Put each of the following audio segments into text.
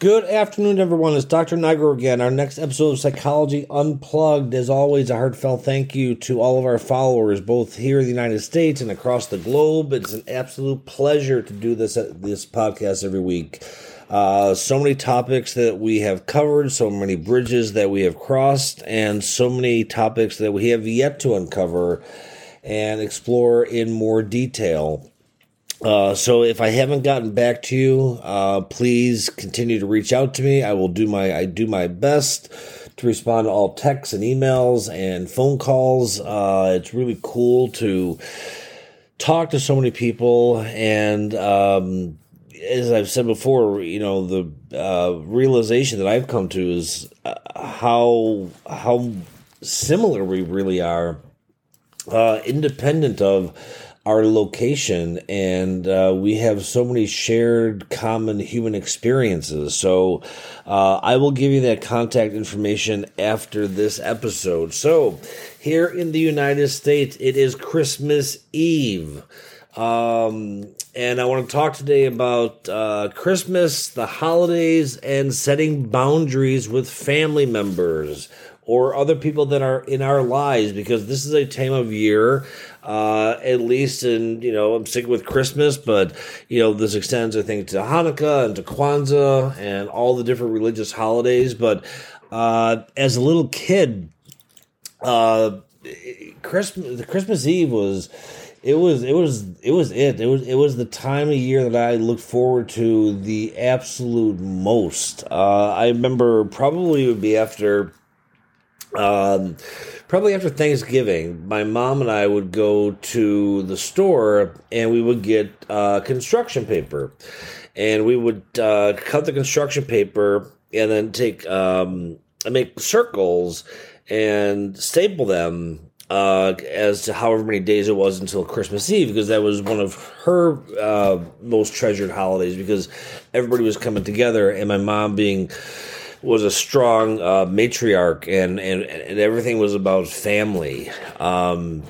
Good afternoon, everyone. It's Dr. Nigro again. Our next episode of Psychology Unplugged. As always, a heartfelt thank you to all of our followers, both here in the United States and across the globe. It's an absolute pleasure to do this this podcast every week. Uh, so many topics that we have covered, so many bridges that we have crossed, and so many topics that we have yet to uncover and explore in more detail. Uh, so if I haven't gotten back to you, uh, please continue to reach out to me. I will do my I do my best to respond to all texts and emails and phone calls. Uh, it's really cool to talk to so many people, and um, as I've said before, you know the uh, realization that I've come to is uh, how how similar we really are, uh, independent of our location and uh, we have so many shared common human experiences. So uh, i will give you that contact information after this episode. So here in the united states it is christmas eve. Um, and i want to talk today about uh, christmas the holidays and setting boundaries with family members or other people that are in our lives because this is a time of year uh, at least in you know I'm sticking with Christmas, but you know this extends I think to Hanukkah and to Kwanzaa and all the different religious holidays. But uh, as a little kid, uh, Christmas the Christmas Eve was it was it was it was it it was it was the time of year that I looked forward to the absolute most. Uh, I remember probably would be after um, probably after Thanksgiving, my mom and I would go to the store and we would get uh, construction paper. And we would uh, cut the construction paper and then take, um, make circles and staple them uh, as to however many days it was until Christmas Eve, because that was one of her uh, most treasured holidays because everybody was coming together, and my mom being was a strong uh, matriarch, and, and and everything was about family. Um,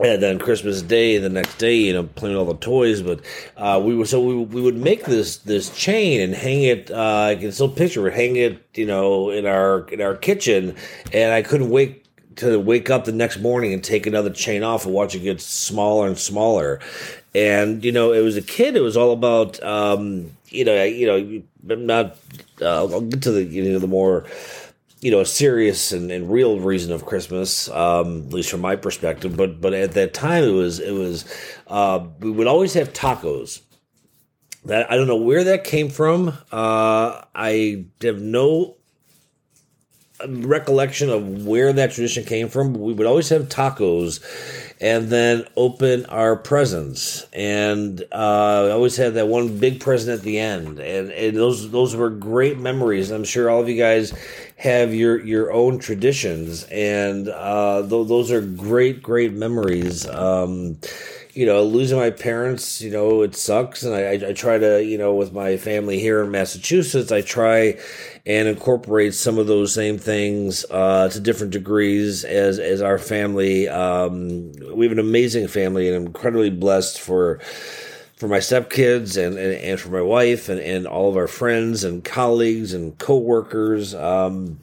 and then Christmas Day, the next day, you know, playing all the toys. But uh, we were so we, we would make this this chain and hang it. Uh, I can still picture it, hang it, you know, in our in our kitchen. And I couldn't wait to wake up the next morning and take another chain off and watch it get smaller and smaller. And you know, it was a kid. It was all about um, you know, you know, I'm not. Uh, I'll get to the you know the more you know serious and, and real reason of Christmas, um, at least from my perspective. But but at that time, it was it was uh, we would always have tacos. That I don't know where that came from. Uh, I have no recollection of where that tradition came from. We would always have tacos and then open our presents. And uh, I always had that one big present at the end, and, and those those were great memories. I'm sure all of you guys have your your own traditions, and uh, th- those are great great memories. Um, you know, losing my parents, you know, it sucks. And I, I, try to, you know, with my family here in Massachusetts, I try and incorporate some of those same things uh, to different degrees as, as our family. Um, we have an amazing family and I'm incredibly blessed for for my stepkids and, and, and for my wife and, and all of our friends and colleagues and coworkers. Um,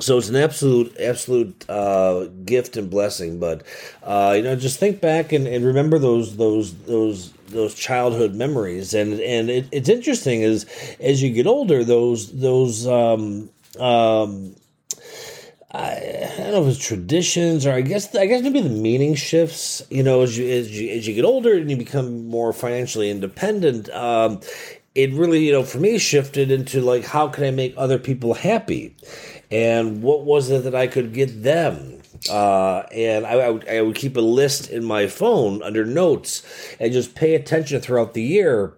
so it's an absolute absolute uh, gift and blessing but uh, you know just think back and, and remember those those those those childhood memories and and it, it's interesting as as you get older those those um, um, I, I, don't know if it's traditions or I guess I guess maybe the meaning shifts. You know, as you as you, as you get older and you become more financially independent, um, it really you know for me shifted into like how can I make other people happy, and what was it that I could get them? Uh, and I, I, would, I would keep a list in my phone under notes and just pay attention throughout the year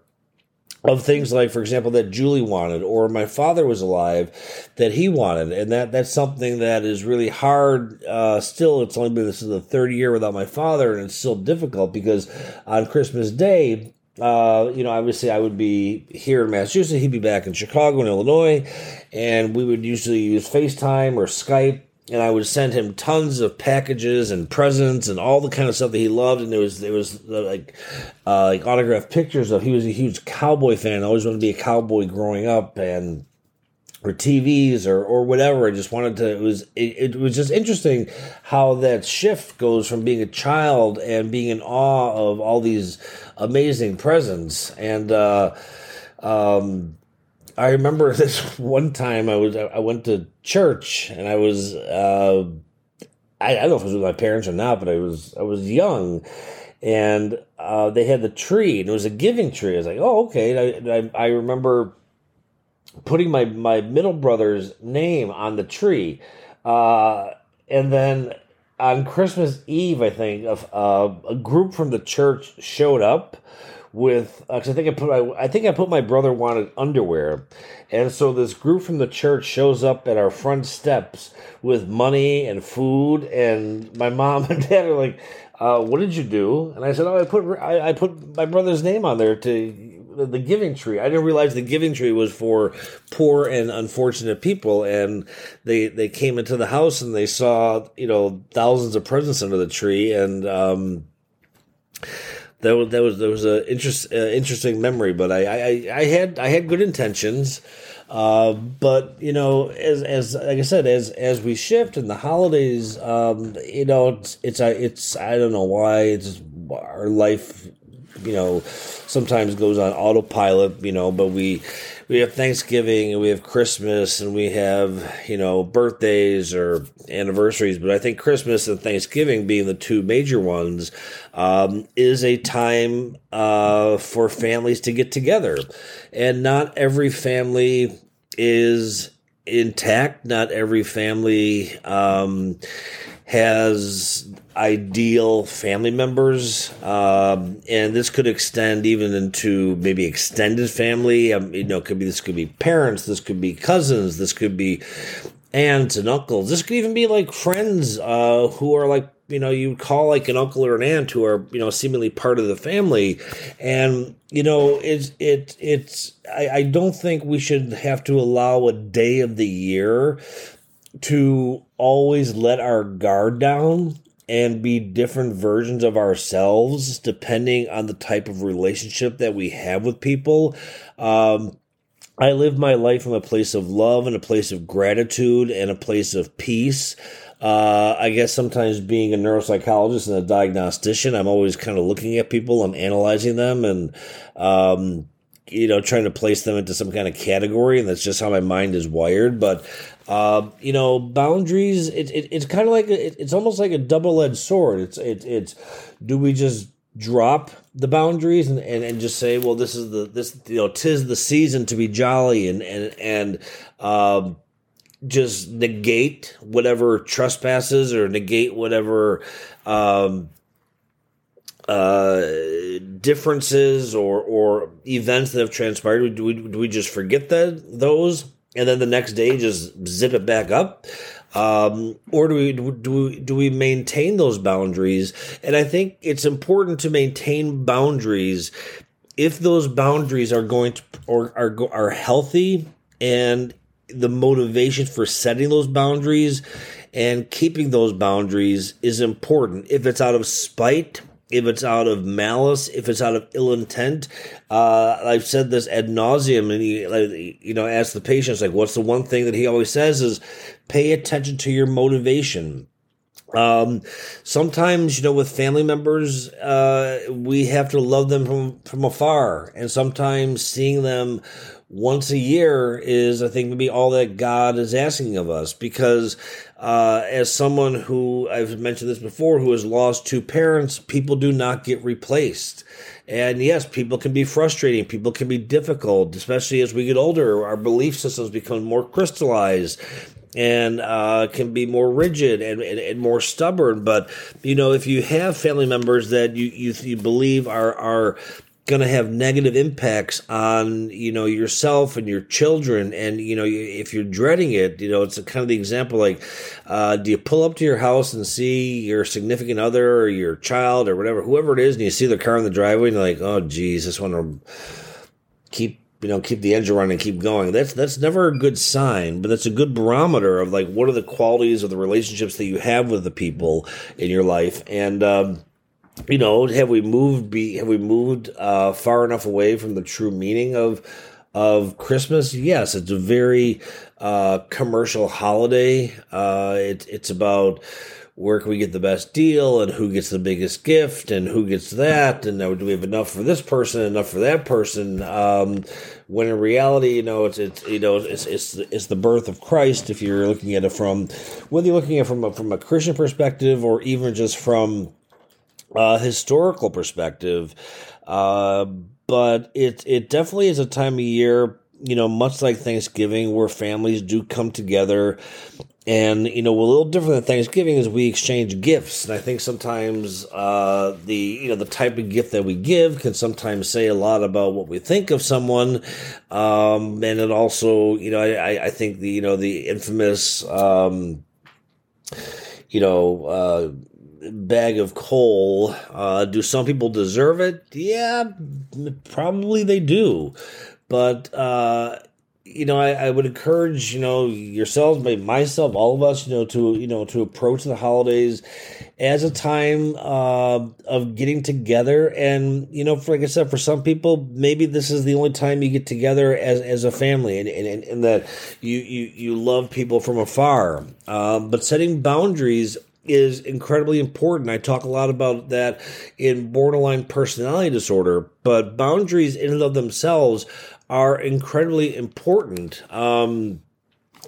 of things like, for example, that Julie wanted, or my father was alive that he wanted, and that that's something that is really hard. Uh, still, it's only been this is the third year without my father, and it's still difficult because on Christmas Day, uh, you know, obviously I would be here in Massachusetts. He'd be back in Chicago and Illinois, and we would usually use FaceTime or Skype and I would send him tons of packages and presents and all the kind of stuff that he loved. And there was there was uh, like uh, like autographed pictures of. He was a huge cowboy fan. I always wanted to be a cowboy growing up, and or TVs or or whatever. I just wanted to. It was it, it was just interesting how that shift goes from being a child and being in awe of all these amazing presents and. uh um, I remember this one time I was I went to church and I was uh, I, I don't know if it was with my parents or not, but I was I was young, and uh, they had the tree and it was a giving tree. I was like, oh okay. I, I, I remember putting my my middle brother's name on the tree, uh, and then on Christmas Eve, I think, uh, a group from the church showed up with because uh, I think I put my, I think I put my brother wanted underwear, and so this group from the church shows up at our front steps with money and food, and my mom and dad are like, uh, "What did you do?" And I said, "Oh, I put I, I put my brother's name on there to." The giving tree. I didn't realize the giving tree was for poor and unfortunate people, and they they came into the house and they saw you know thousands of presents under the tree, and um, that was that was that was a interest uh, interesting memory. But I, I I had I had good intentions. Uh, but you know, as as like I said, as as we shift in the holidays, um, you know, it's it's it's I don't know why it's our life, you know, sometimes goes on autopilot, you know, but we we have Thanksgiving and we have Christmas and we have, you know, birthdays or anniversaries. But I think Christmas and Thanksgiving being the two major ones um, is a time uh, for families to get together. And not every family is intact. Not every family um, has ideal family members, um, and this could extend even into maybe extended family. Um, you know, could be this could be parents, this could be cousins, this could be aunts and uncles. This could even be like friends uh, who are like you know you call like an uncle or an aunt who are you know seemingly part of the family, and you know it's it it's I, I don't think we should have to allow a day of the year to always let our guard down and be different versions of ourselves depending on the type of relationship that we have with people. Um, I live my life from a place of love and a place of gratitude and a place of peace. Uh, I guess sometimes being a neuropsychologist and a diagnostician, I'm always kind of looking at people and analyzing them and, um, you know, trying to place them into some kind of category. And that's just how my mind is wired. But uh, you know, boundaries. It, it it's kind of like it, it's almost like a double edged sword. It's it, it's do we just drop the boundaries and, and, and just say, well, this is the this you know, tis the season to be jolly and and and um, just negate whatever trespasses or negate whatever um, uh, differences or or events that have transpired. Do we, do we just forget that those? And then the next day just zip it back up? Um, or do we do we do we maintain those boundaries? And I think it's important to maintain boundaries if those boundaries are going to or are are healthy and the motivation for setting those boundaries and keeping those boundaries is important. If it's out of spite, if it's out of malice, if it's out of ill intent. Uh, I've said this ad nauseum, and he, you know, ask the patients like, "What's the one thing that he always says is, pay attention to your motivation." Um, sometimes, you know, with family members, uh, we have to love them from from afar, and sometimes seeing them once a year is, I think, maybe all that God is asking of us. Because uh, as someone who I've mentioned this before, who has lost two parents, people do not get replaced. And yes, people can be frustrating. People can be difficult, especially as we get older. Our belief systems become more crystallized and uh, can be more rigid and, and, and, more stubborn. But you know, if you have family members that you you, you believe are are going to have negative impacts on you know yourself and your children. And you know if you're dreading it you know it's a kind of the example like uh, do you pull up to your house and see your significant other or your child or whatever whoever it is and you see the car in the driveway and you're like oh geez, just want to keep you know keep the engine running and keep going. That's that's never a good sign but that's a good barometer of like what are the qualities of the relationships that you have with the people in your life. And um, you know have we moved be have we moved uh, far enough away from the true meaning of of Christmas, yes, it's a very uh, commercial holiday. Uh, it, it's about where can we get the best deal and who gets the biggest gift and who gets that and do we have enough for this person enough for that person um, when in reality you know it's it's you know it's it's it's the birth of Christ if you're looking at it from whether you're looking at it from a, from a Christian perspective or even just from a historical perspective uh, but it it definitely is a time of year you know, much like Thanksgiving, where families do come together and you know, a little different than Thanksgiving is we exchange gifts, and I think sometimes uh, the you know the type of gift that we give can sometimes say a lot about what we think of someone, um, and it also you know I, I think the you know the infamous um, you know. Uh, bag of coal. Uh, do some people deserve it? Yeah, probably they do. But uh, you know, I, I, would encourage, you know, yourselves, myself, all of us, you know, to, you know, to approach the holidays as a time uh, of getting together. And, you know, for, like I said, for some people, maybe this is the only time you get together as, as a family and, and, and that you, you, you love people from afar. Um, but setting boundaries is incredibly important. I talk a lot about that in borderline personality disorder, but boundaries in and of themselves are incredibly important. Um,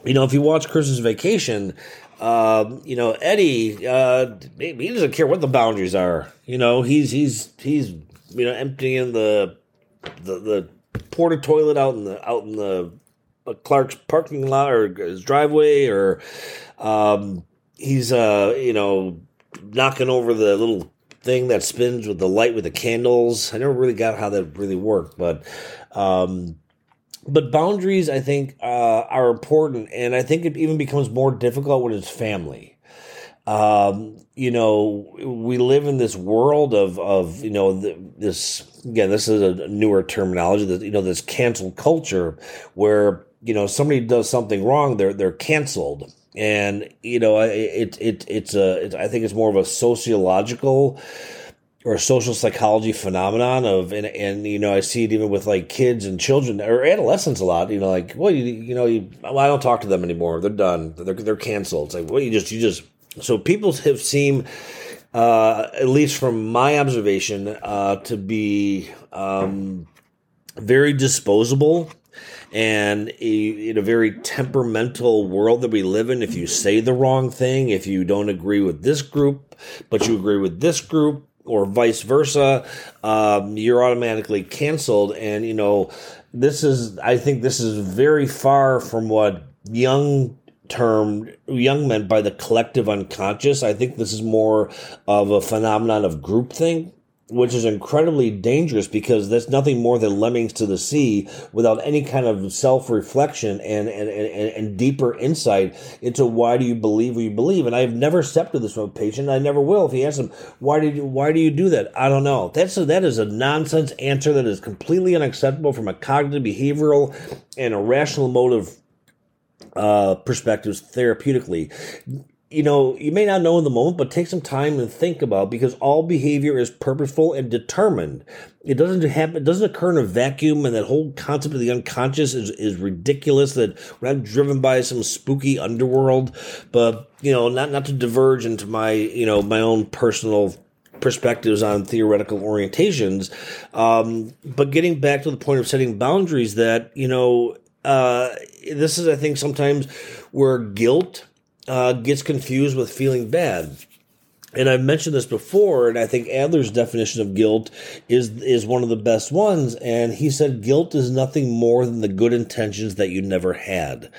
you know, if you watch Christmas Vacation, uh, you know Eddie, uh, he doesn't care what the boundaries are. You know, he's he's he's you know emptying the the the porta toilet out in the out in the Clark's parking lot or his driveway, or um, he's uh you know knocking over the little thing that spins with the light with the candles. I never really got how that really worked, but um, but boundaries, I think, uh, are important, and I think it even becomes more difficult when it's family. Um, you know, we live in this world of of you know this again. This is a newer terminology that you know this cancel culture, where you know somebody does something wrong, they're they're canceled, and you know it it it's a it, I think it's more of a sociological or social psychology phenomenon of and, and you know I see it even with like kids and children or adolescents a lot. You know, like well, you, you know, you, well, I don't talk to them anymore. They're done. They're they're canceled. It's like well, you just you just so people have seemed. Uh, at least from my observation, uh, to be um, very disposable and in a very temperamental world that we live in if you say the wrong thing if you don't agree with this group but you agree with this group or vice versa, um, you're automatically canceled. And, you know, this is, I think this is very far from what Jung term Jung men by the collective unconscious. I think this is more of a phenomenon of groupthink which is incredibly dangerous because that's nothing more than lemmings to the sea without any kind of self-reflection and, and, and, and deeper insight into why do you believe what you believe. And I've never stepped accepted this from a patient. I never will. If he asks him, why did you, why do you do that? I don't know. That's a, that is a nonsense answer that is completely unacceptable from a cognitive, behavioral, and a rational motive uh, perspectives therapeutically you know, you may not know in the moment, but take some time and think about because all behavior is purposeful and determined. It doesn't happen, it doesn't occur in a vacuum, and that whole concept of the unconscious is, is ridiculous. That we're not driven by some spooky underworld, but you know, not not to diverge into my you know my own personal perspectives on theoretical orientations, um, but getting back to the point of setting boundaries, that you know, uh, this is I think sometimes where guilt uh, gets confused with feeling bad. And I've mentioned this before, and I think Adler's definition of guilt is is one of the best ones. And he said guilt is nothing more than the good intentions that you never had.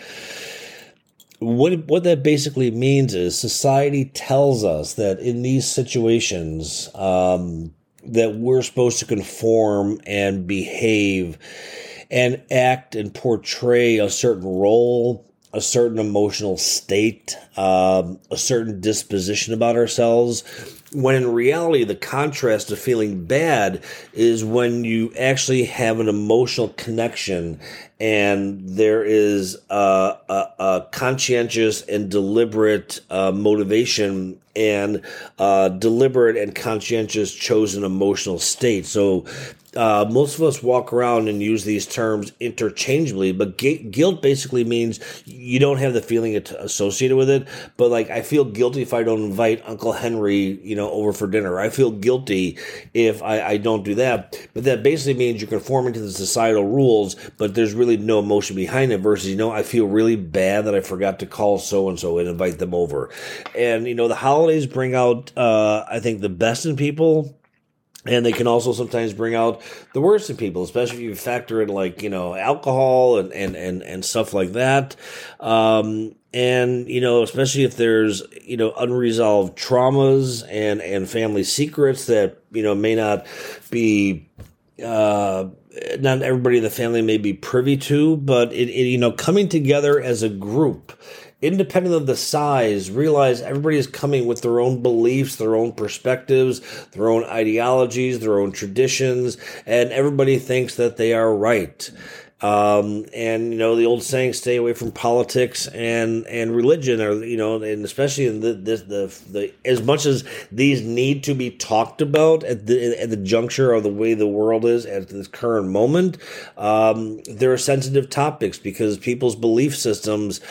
What what that basically means is society tells us that in these situations um, that we're supposed to conform and behave and act and portray a certain role a certain emotional state, um, a certain disposition about ourselves. When in reality, the contrast of feeling bad is when you actually have an emotional connection and there is a, a, a conscientious and deliberate uh, motivation and uh, deliberate and conscientious chosen emotional state. So uh, most of us walk around and use these terms interchangeably, but guilt basically means you don't have the feeling associated with it. But like, I feel guilty if I don't invite Uncle Henry, you know, over for dinner. I feel guilty if I, I don't do that. But that basically means you're conforming to the societal rules, but there's really no emotion behind it. Versus, you know, I feel really bad that I forgot to call so and so and invite them over. And you know, the holidays bring out, uh, I think, the best in people and they can also sometimes bring out the worst in people, especially if you factor in like you know alcohol and and and, and stuff like that. Um, and you know, especially if there's you know unresolved traumas and and family secrets that you know may not be. Uh, not everybody in the family may be privy to, but it, it you know coming together as a group independent of the size, realize everybody is coming with their own beliefs, their own perspectives, their own ideologies, their own traditions, and everybody thinks that they are right. Um, and you know the old saying, "Stay away from politics and and religion," or you know, and especially in the the the, the as much as these need to be talked about at the at the juncture of the way the world is at this current moment, um, there are sensitive topics because people's belief systems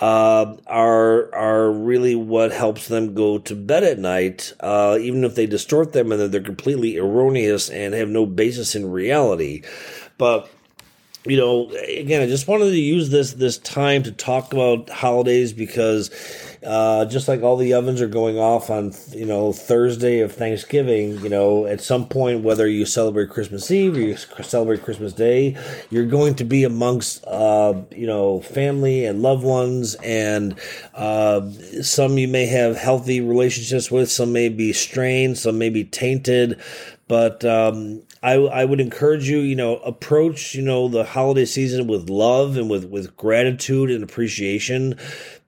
uh, are are really what helps them go to bed at night, uh, even if they distort them and they're completely erroneous and have no basis in reality. But you know, again, I just wanted to use this this time to talk about holidays because uh, just like all the ovens are going off on you know Thursday of Thanksgiving, you know, at some point, whether you celebrate Christmas Eve or you celebrate Christmas Day, you're going to be amongst uh, you know family and loved ones, and uh, some you may have healthy relationships with, some may be strained, some may be tainted. But um, I, I would encourage you, you know, approach, you know, the holiday season with love and with, with gratitude and appreciation,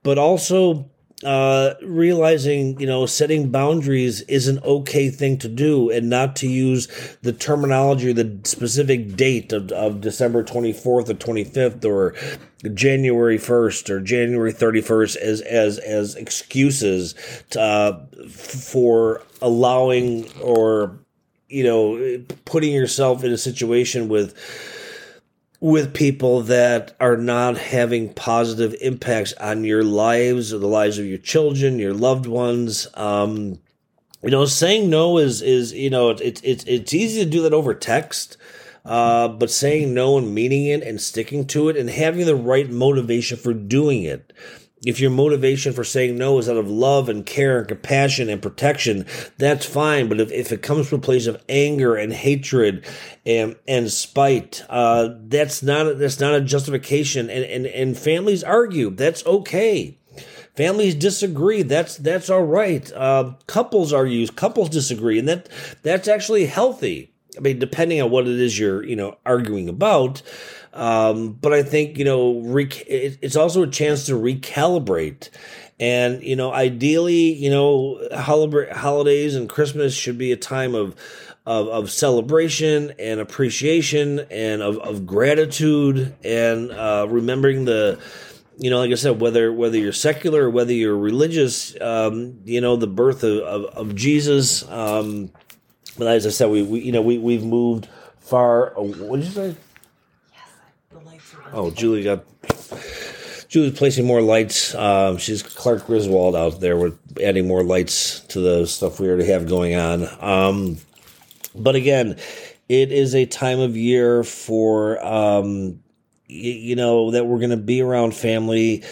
but also uh, realizing, you know, setting boundaries is an okay thing to do and not to use the terminology the specific date of, of December 24th or 25th or January 1st or January 31st as, as, as excuses to, uh, for allowing or you know, putting yourself in a situation with with people that are not having positive impacts on your lives or the lives of your children, your loved ones. Um, you know, saying no is is you know it's it's it's easy to do that over text. Uh, but saying no and meaning it and sticking to it and having the right motivation for doing it if your motivation for saying no is out of love and care and compassion and protection, that's fine. But if, if it comes from a place of anger and hatred and and spite, uh, that's not that's not a justification. And, and and families argue. That's okay. Families disagree. That's that's all right. Uh, couples argue. Couples disagree, and that that's actually healthy. I mean, depending on what it is you're you know arguing about. Um, but I think, you know, rec- it's also a chance to recalibrate. And, you know, ideally, you know, holidays and Christmas should be a time of, of, of celebration and appreciation and of, of gratitude and uh, remembering the, you know, like I said, whether whether you're secular or whether you're religious, um, you know, the birth of, of, of Jesus. Um, but as I said, we, we you know we we've moved far. What did you say? Yes, the lights are. oh, Julie got. Julie's placing more lights. Um, she's Clark Griswold out there with adding more lights to the stuff we already have going on. Um, but again, it is a time of year for um, you know that we're going to be around family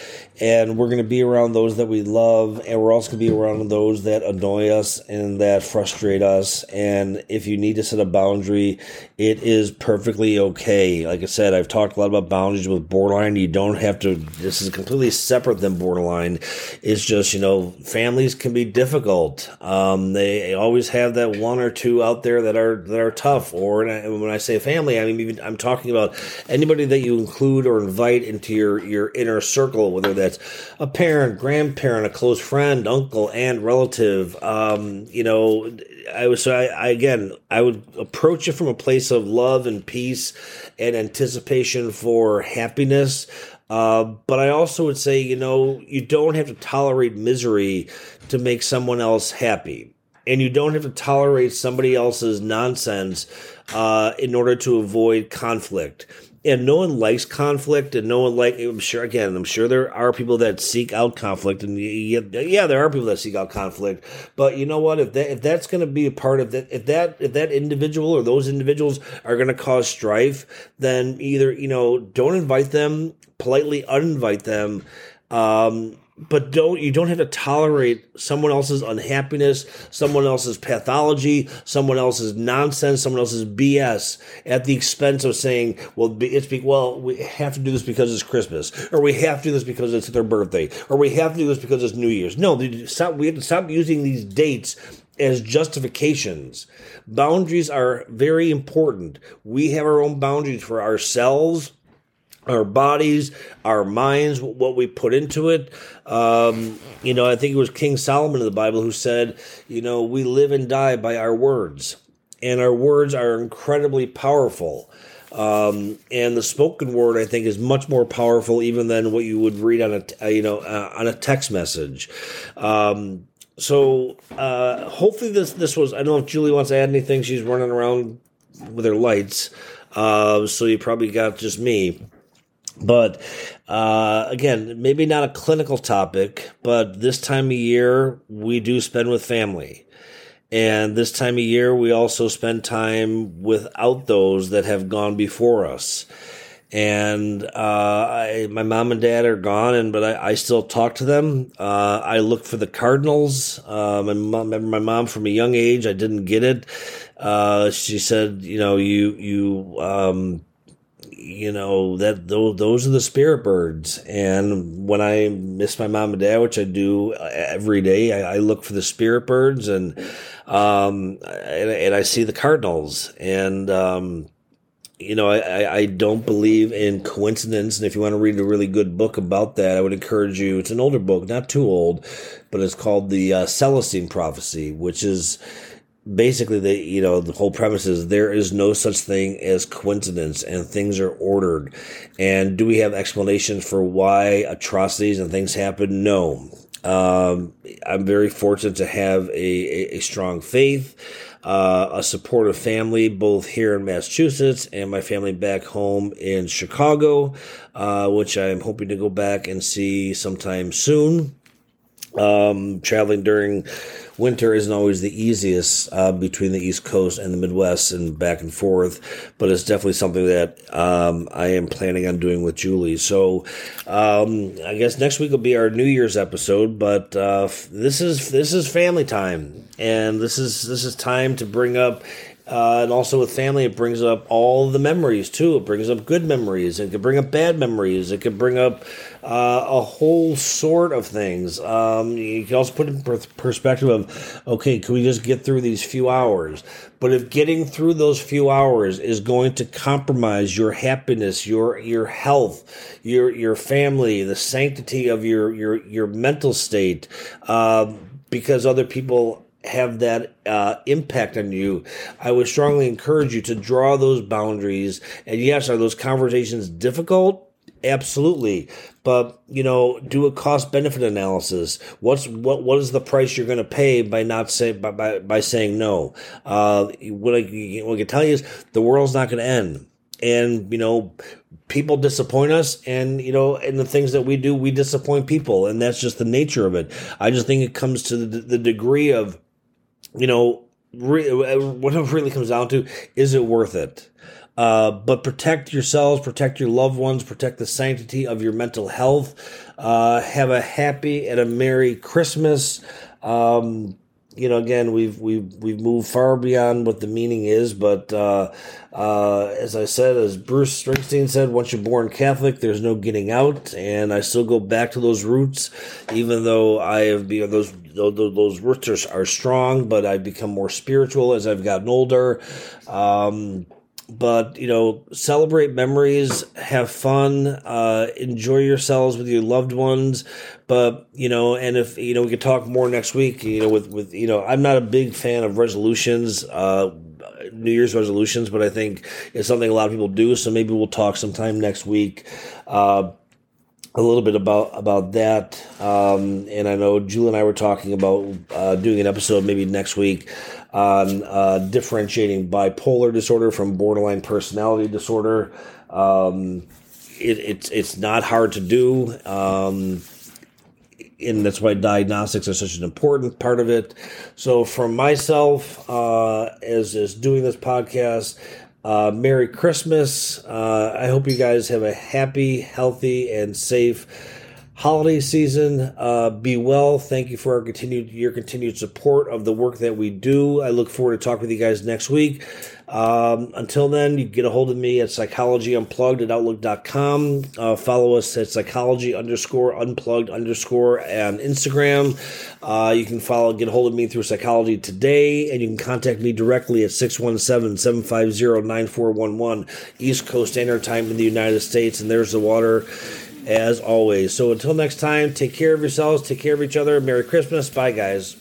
and we're going to be around those that we love and we're also going to be around those that annoy us and that frustrate us. And if you need to set a boundary it is perfectly okay. Like i said i've talked a lot about boundaries with borderline. You don't have to this is completely separate than borderline. It's just you know families can be difficult. Um, they always have that one or two out there that are that are tough. Or when i say family i mean even i'm talking about anybody that you include or invite into your your inner circle, whether that's a parent, grandparent, a close friend, uncle, aunt, relative. Um, you know, I was so I, I again I would approach it from a place of love and peace and anticipation for happiness. Uh, but I also would say, you know, you don't have to tolerate misery to make someone else happy. And you don't have to tolerate somebody else's nonsense uh, in order to avoid conflict and no one likes conflict and no one like i'm sure again i'm sure there are people that seek out conflict and yeah there are people that seek out conflict but you know what? If that if that's going to be a part of that if that if that individual or those individuals are going to cause strife then either you know don't invite them politely uninvite them um, but don't you don't have to tolerate someone else's unhappiness, someone else's pathology, someone else's nonsense, someone else's BS at the expense of saying, well, it's be, well, we have to do this because it's Christmas, or we have to do this because it's their birthday, or we have to do this because it's New Year's. No, stop, we have to stop using these dates as justifications. Boundaries are very important. We have our own boundaries for ourselves our bodies, our minds, what we put into it. Um, you know, I think it was King Solomon in the Bible who said, you know, we live and die by our words, and our words are incredibly powerful. Um, and the spoken word, I think, is much more powerful even than what you would read on a, you know, uh, on a text message. Um, so uh, hopefully this this was. I don't know if Julie wants to add anything. She's running around with her lights, uh, so you probably got just me. But uh, again, maybe not a clinical topic, but this time of year we do spend with family. And this time of year we also spend time without those that have gone before us. And uh, I, my mom and dad are gone, and but I, I still talk to them. Uh, I look for the Cardinals. Uh, my mom, remember my mom from a young age. I didn't get it. Uh, she said, you know, you you um, you know that those, those are the spirit birds and when i miss my mom and dad which i do every day i, I look for the spirit birds and um and, and i see the cardinals and um you know, I, I don't believe in coincidence. And if you want to read a really good book about that, I would encourage you. It's an older book, not too old, but it's called The uh, Celestine Prophecy, which is basically the you know the whole premise is there is no such thing as coincidence and things are ordered. And do we have explanations for why atrocities and things happen? No. Um, i'm very fortunate to have a, a, a strong faith uh, a supportive family both here in massachusetts and my family back home in chicago uh, which i'm hoping to go back and see sometime soon um, traveling during winter isn't always the easiest uh, between the East Coast and the Midwest and back and forth, but it's definitely something that um, I am planning on doing with Julie. So um, I guess next week will be our New Year's episode, but uh, this is this is family time, and this is this is time to bring up uh, and also with family, it brings up all the memories too. It brings up good memories. It could bring up bad memories. It could bring up uh, a whole sort of things. Um, you can also put in perspective of, okay, can we just get through these few hours? But if getting through those few hours is going to compromise your happiness, your your health, your your family, the sanctity of your your your mental state, uh, because other people have that uh, impact on you, I would strongly encourage you to draw those boundaries. And yes, are those conversations difficult? Absolutely, but you know, do a cost benefit analysis. What's what? What is the price you're going to pay by not say by by, by saying no? Uh, what I, what I can tell you is the world's not going to end, and you know, people disappoint us, and you know, and the things that we do, we disappoint people, and that's just the nature of it. I just think it comes to the, the degree of you know, re- what it really comes down to is it worth it? Uh, but protect yourselves, protect your loved ones, protect the sanctity of your mental health. Uh, have a happy and a merry Christmas. Um, you know, again, we've we've we've moved far beyond what the meaning is, but uh, uh, as I said, as Bruce Springsteen said, once you're born Catholic, there's no getting out, and I still go back to those roots, even though I have be those those, those roots are, are strong, but I've become more spiritual as I've gotten older. Um, but you know, celebrate memories, have fun, uh, enjoy yourselves with your loved ones. But you know, and if you know, we could talk more next week. You know, with with you know, I'm not a big fan of resolutions. Uh, New Year's resolutions, but I think it's something a lot of people do. So maybe we'll talk sometime next week. Uh, a little bit about about that, um, and I know Julie and I were talking about uh, doing an episode maybe next week on uh, differentiating bipolar disorder from borderline personality disorder. Um, it, it's it's not hard to do. Um, and that's why diagnostics are such an important part of it. So, for myself, uh, as as doing this podcast, uh, Merry Christmas. Uh, I hope you guys have a happy, healthy, and safe holiday season. Uh, be well. Thank you for our continued your continued support of the work that we do. I look forward to talking with you guys next week. Um, until then, you get a hold of me at psychologyunplugged at outlook.com. Uh, follow us at psychology underscore unplugged underscore on Instagram. Uh, you can follow, get a hold of me through Psychology Today, and you can contact me directly at 617 750 9411 East Coast Standard Time in the United States. And there's the water as always. So until next time, take care of yourselves, take care of each other. Merry Christmas. Bye, guys.